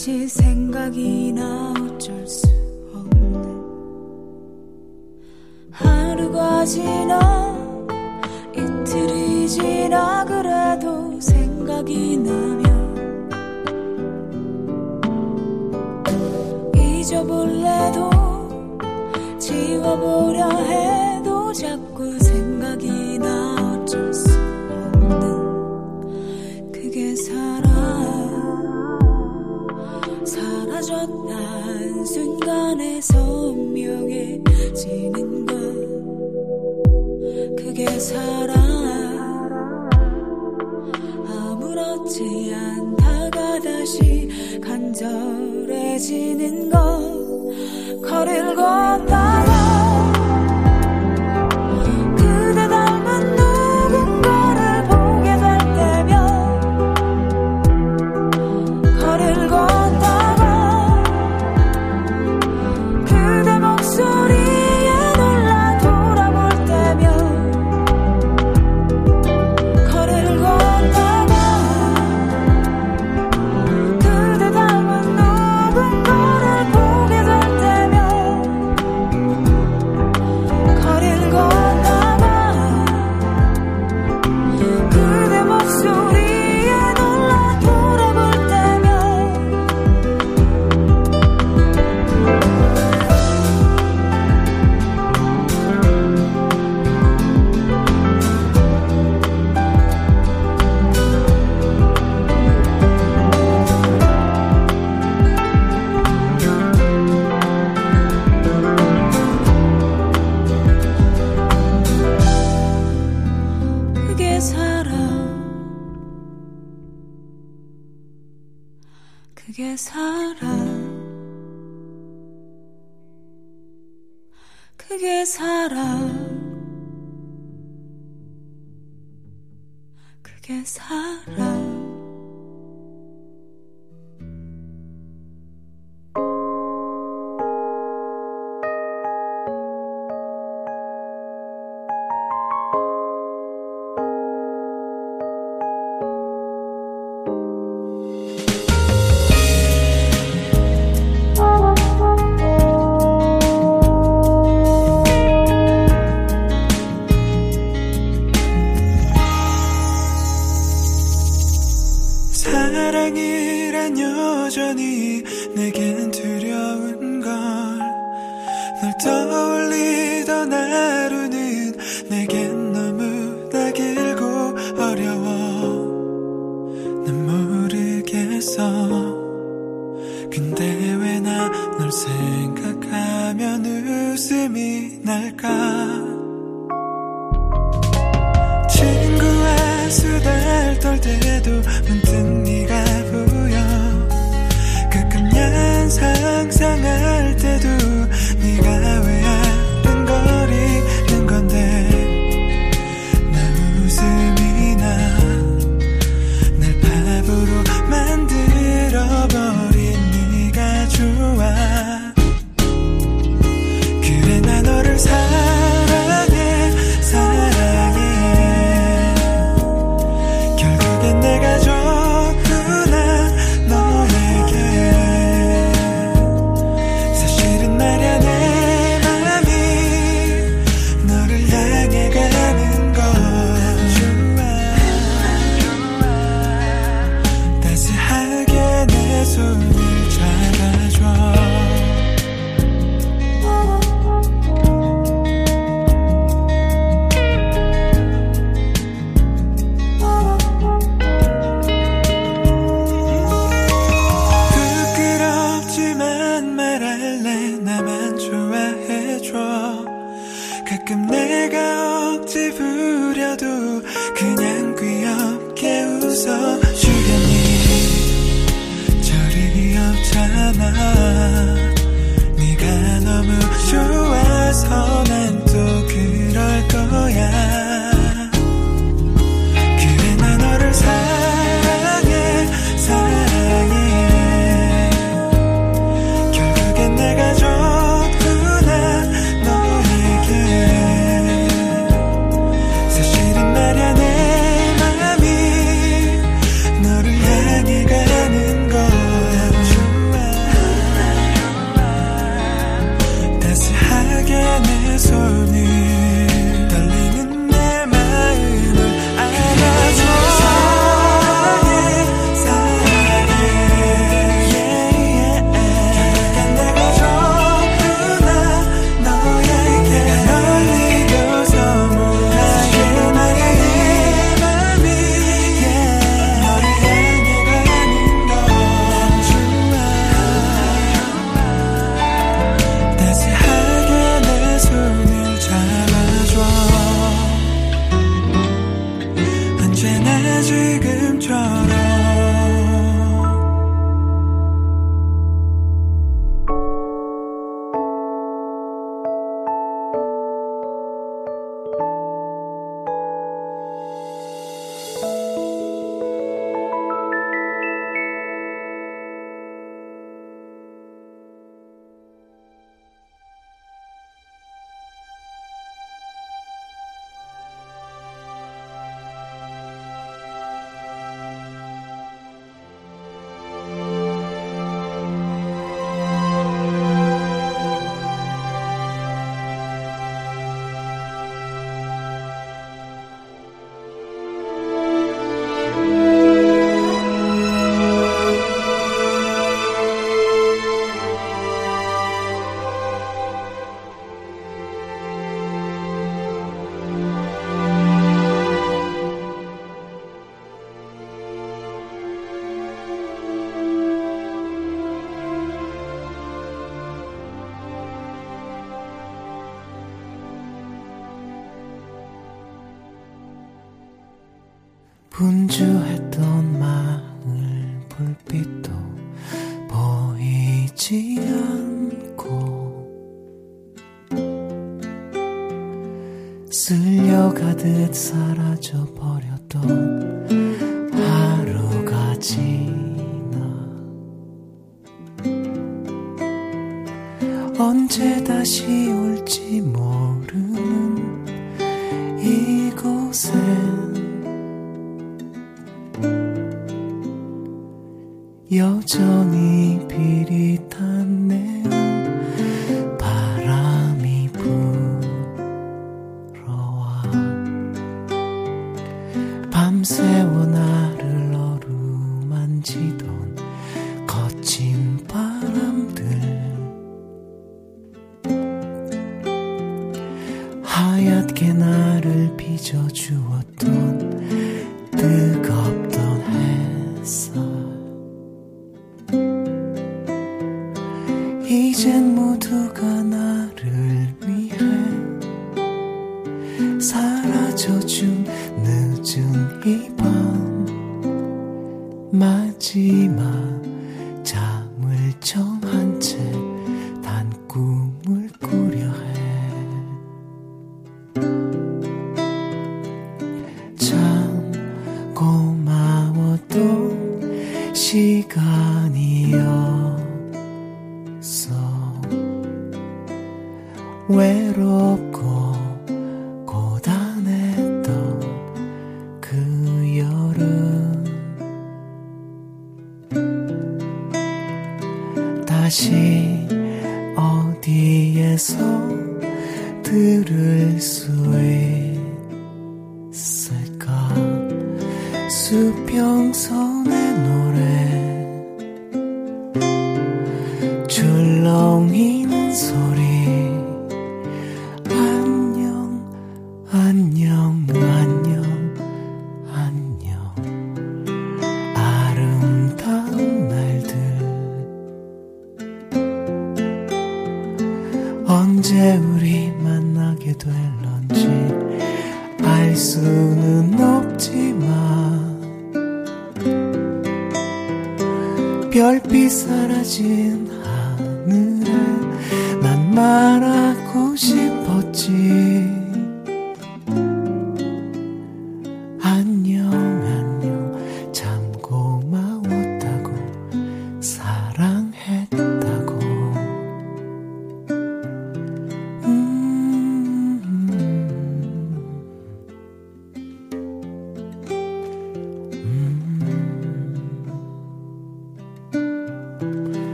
다시 생각이 나 어쩔 수 없네. 하루가 지나 harap do. 분주했던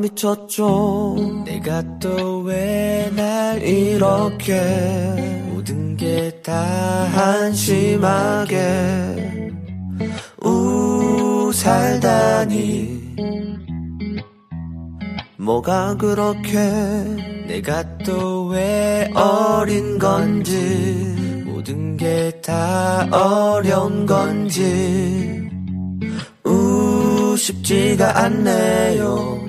미쳤죠. 내가 또 왜 날 이렇게 모든 게 다 한심하게 우 살다니? 뭐가 그렇게 내가 또 왜 어린 건지 모든 게 다 어려운 건지. 우 쉽지가 않네요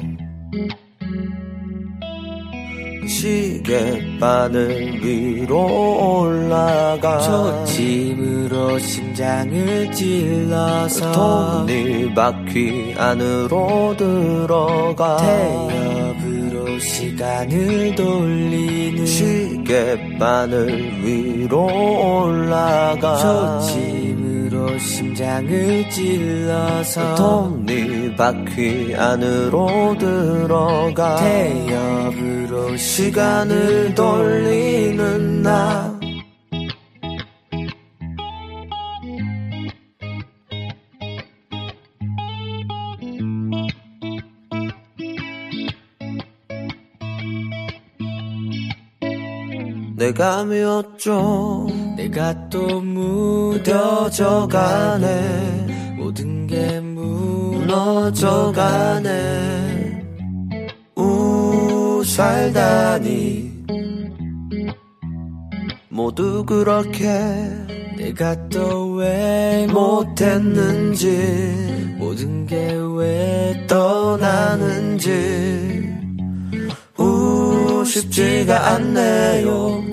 시계 바늘 위로 올라가. 저 짐으로 심장을 찔러서 톱니바퀴 안으로 들어가. 태엽으로 시간을 돌리는 시계 바늘 위로 올라가. 저 짐으로 심장을 찔러서 톱니바퀴 안으로 들어가 태엽으로 시간을 돌리는 나 내가 미웠죠. 내가 또 무뎌져가네. 모든 게 무너져가네. 우 살다니. 모두 그렇게 내가 또 왜 못했는지 모든 게 왜 떠나는지 우 쉽지가 않네요.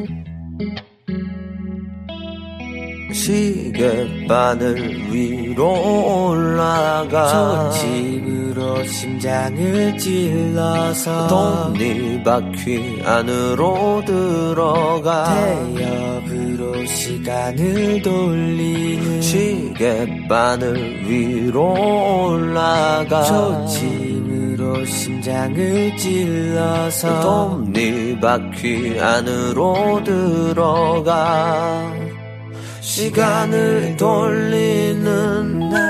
시계바늘 위로 올라가 저 짐으로 심장을 찔러서 톱니바퀴 안으로 들어가 태엽으로 시간을 돌리는 시계바늘 위로 올라가 저 짐으로 심장을 찔러서 톱니바퀴 안으로 들어가. 시간을 돌리는 나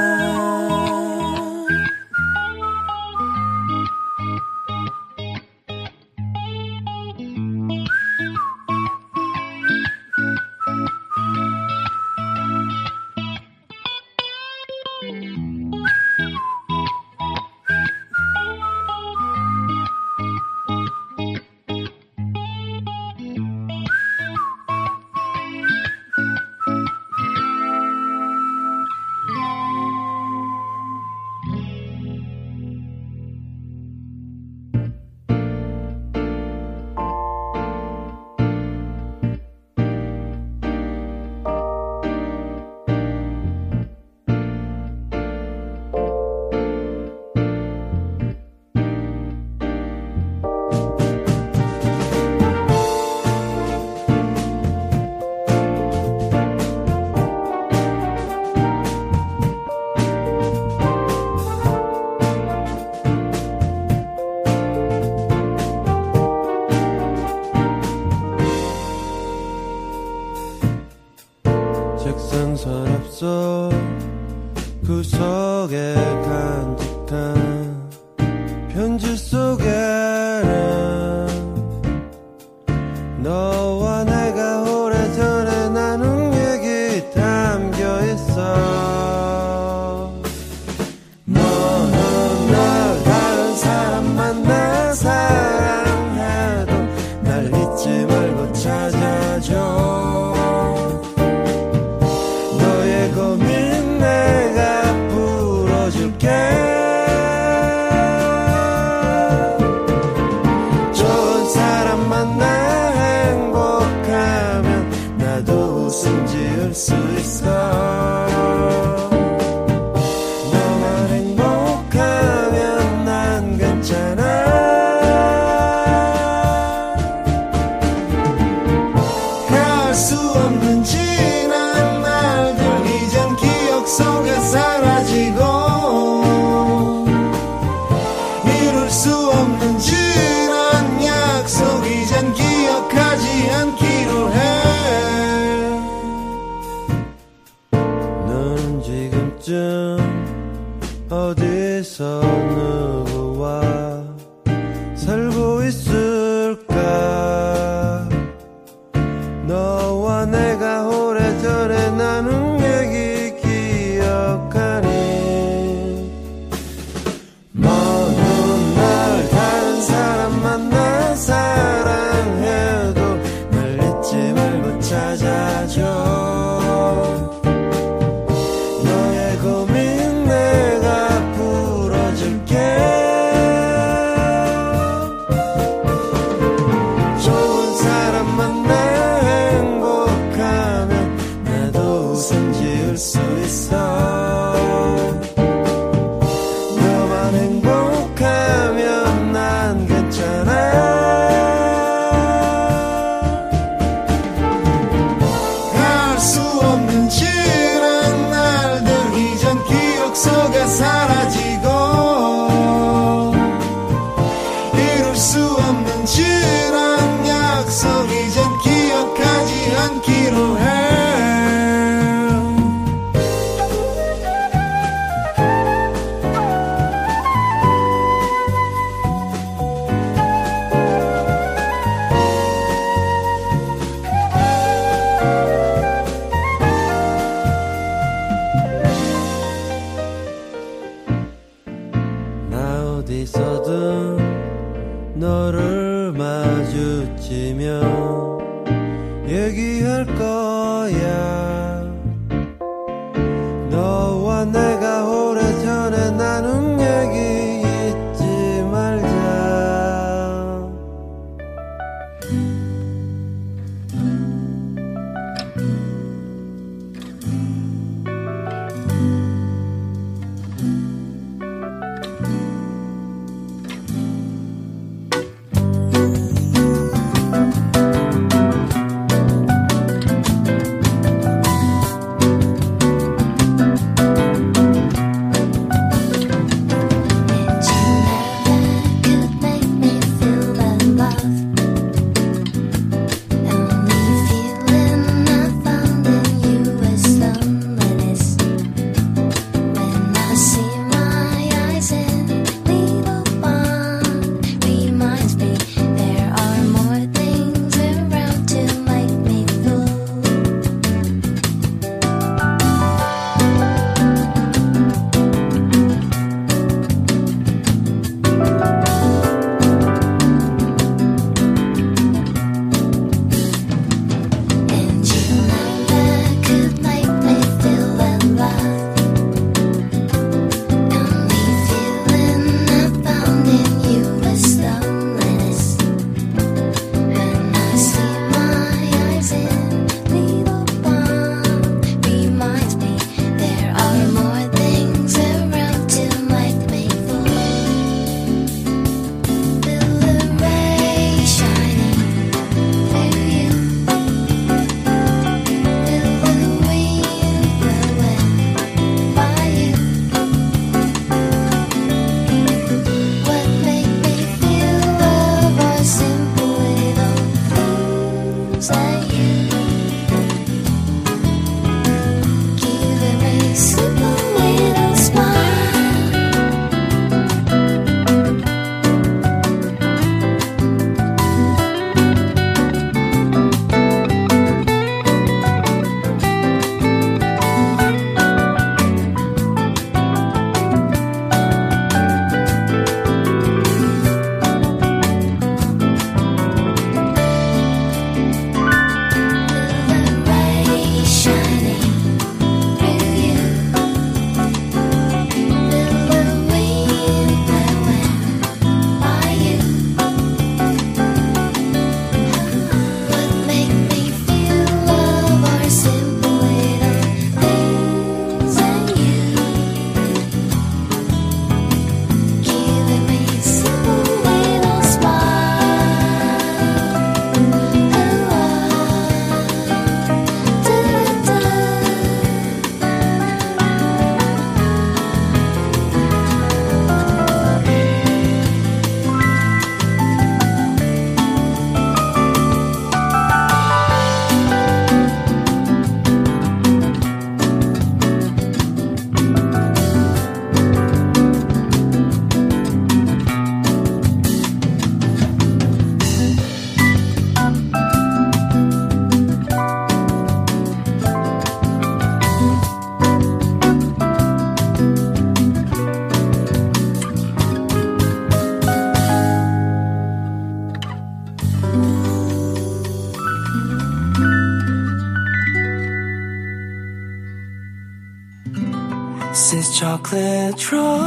clear truffles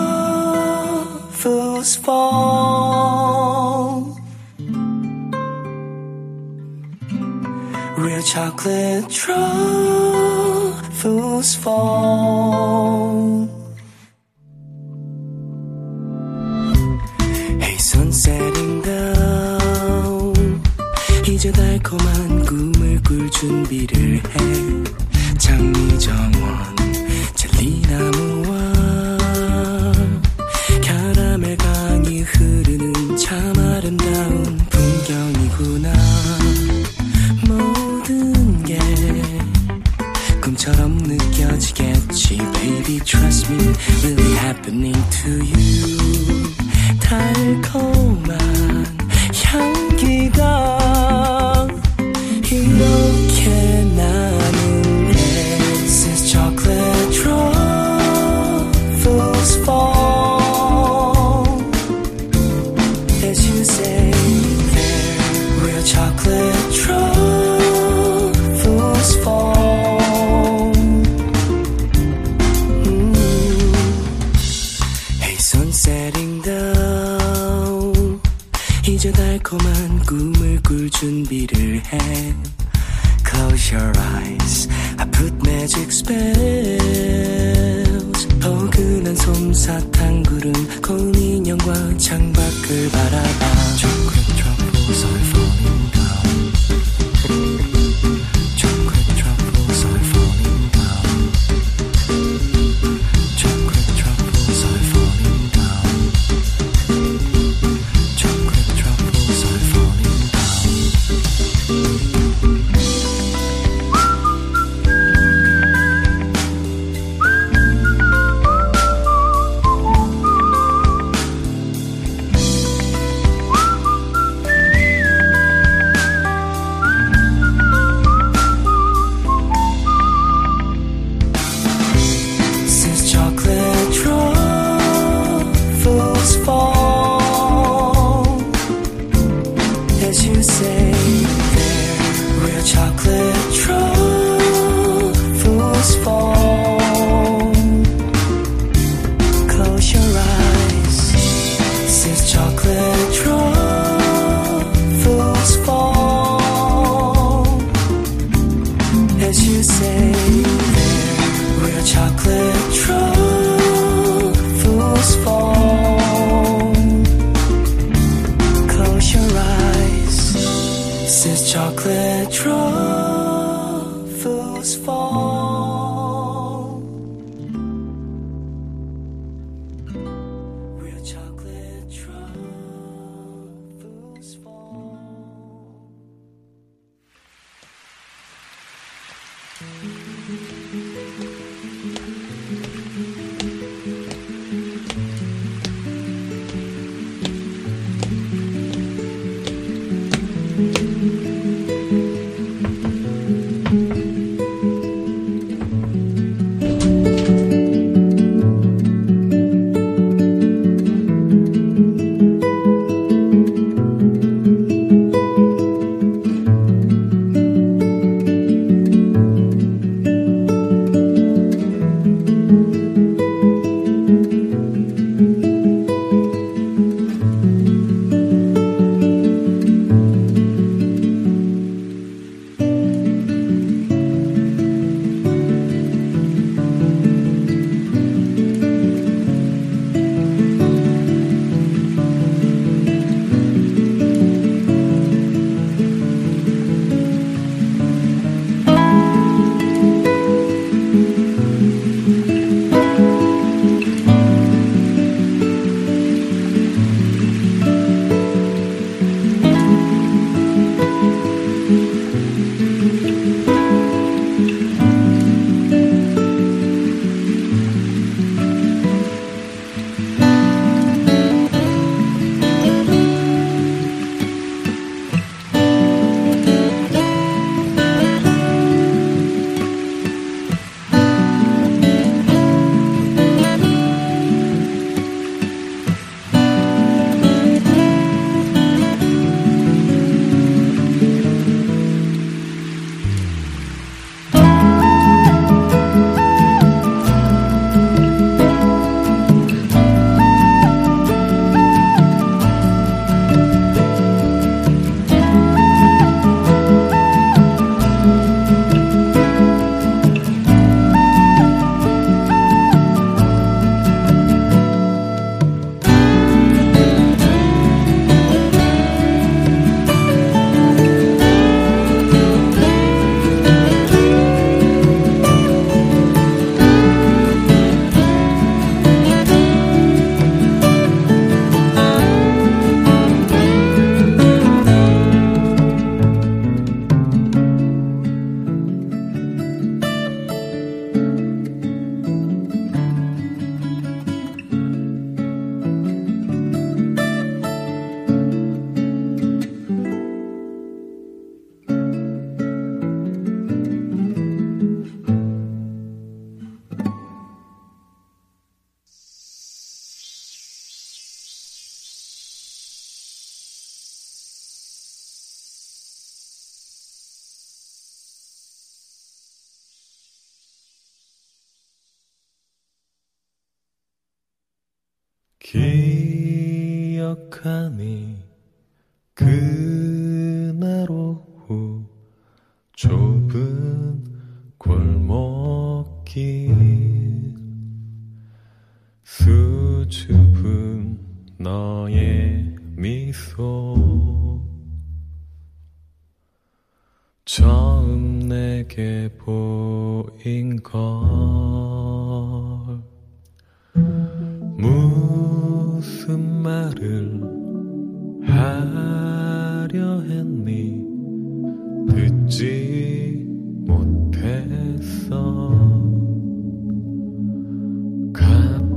fall. Real chocolate truffles fall. Hey, sun setting down. 이제 달콤한 꿈을 꿀 준비를 해. 장미 정원, 젤리나무.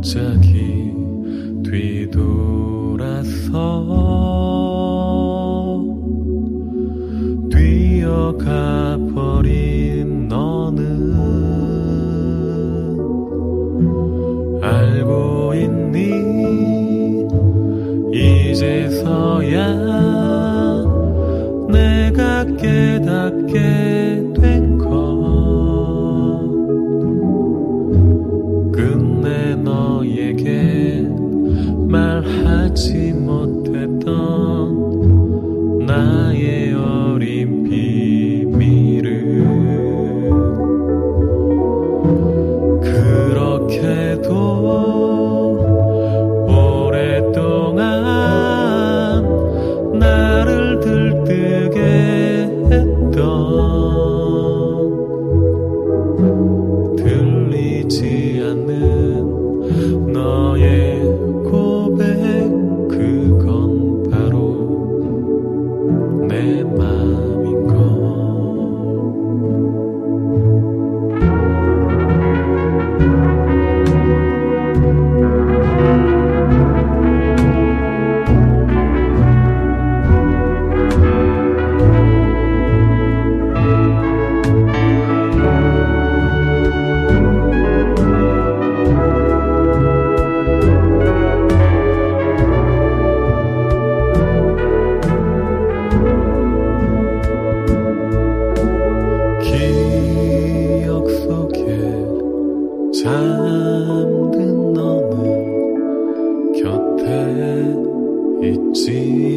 갑자기 뒤돌아서 잠든 너는 곁에 있지.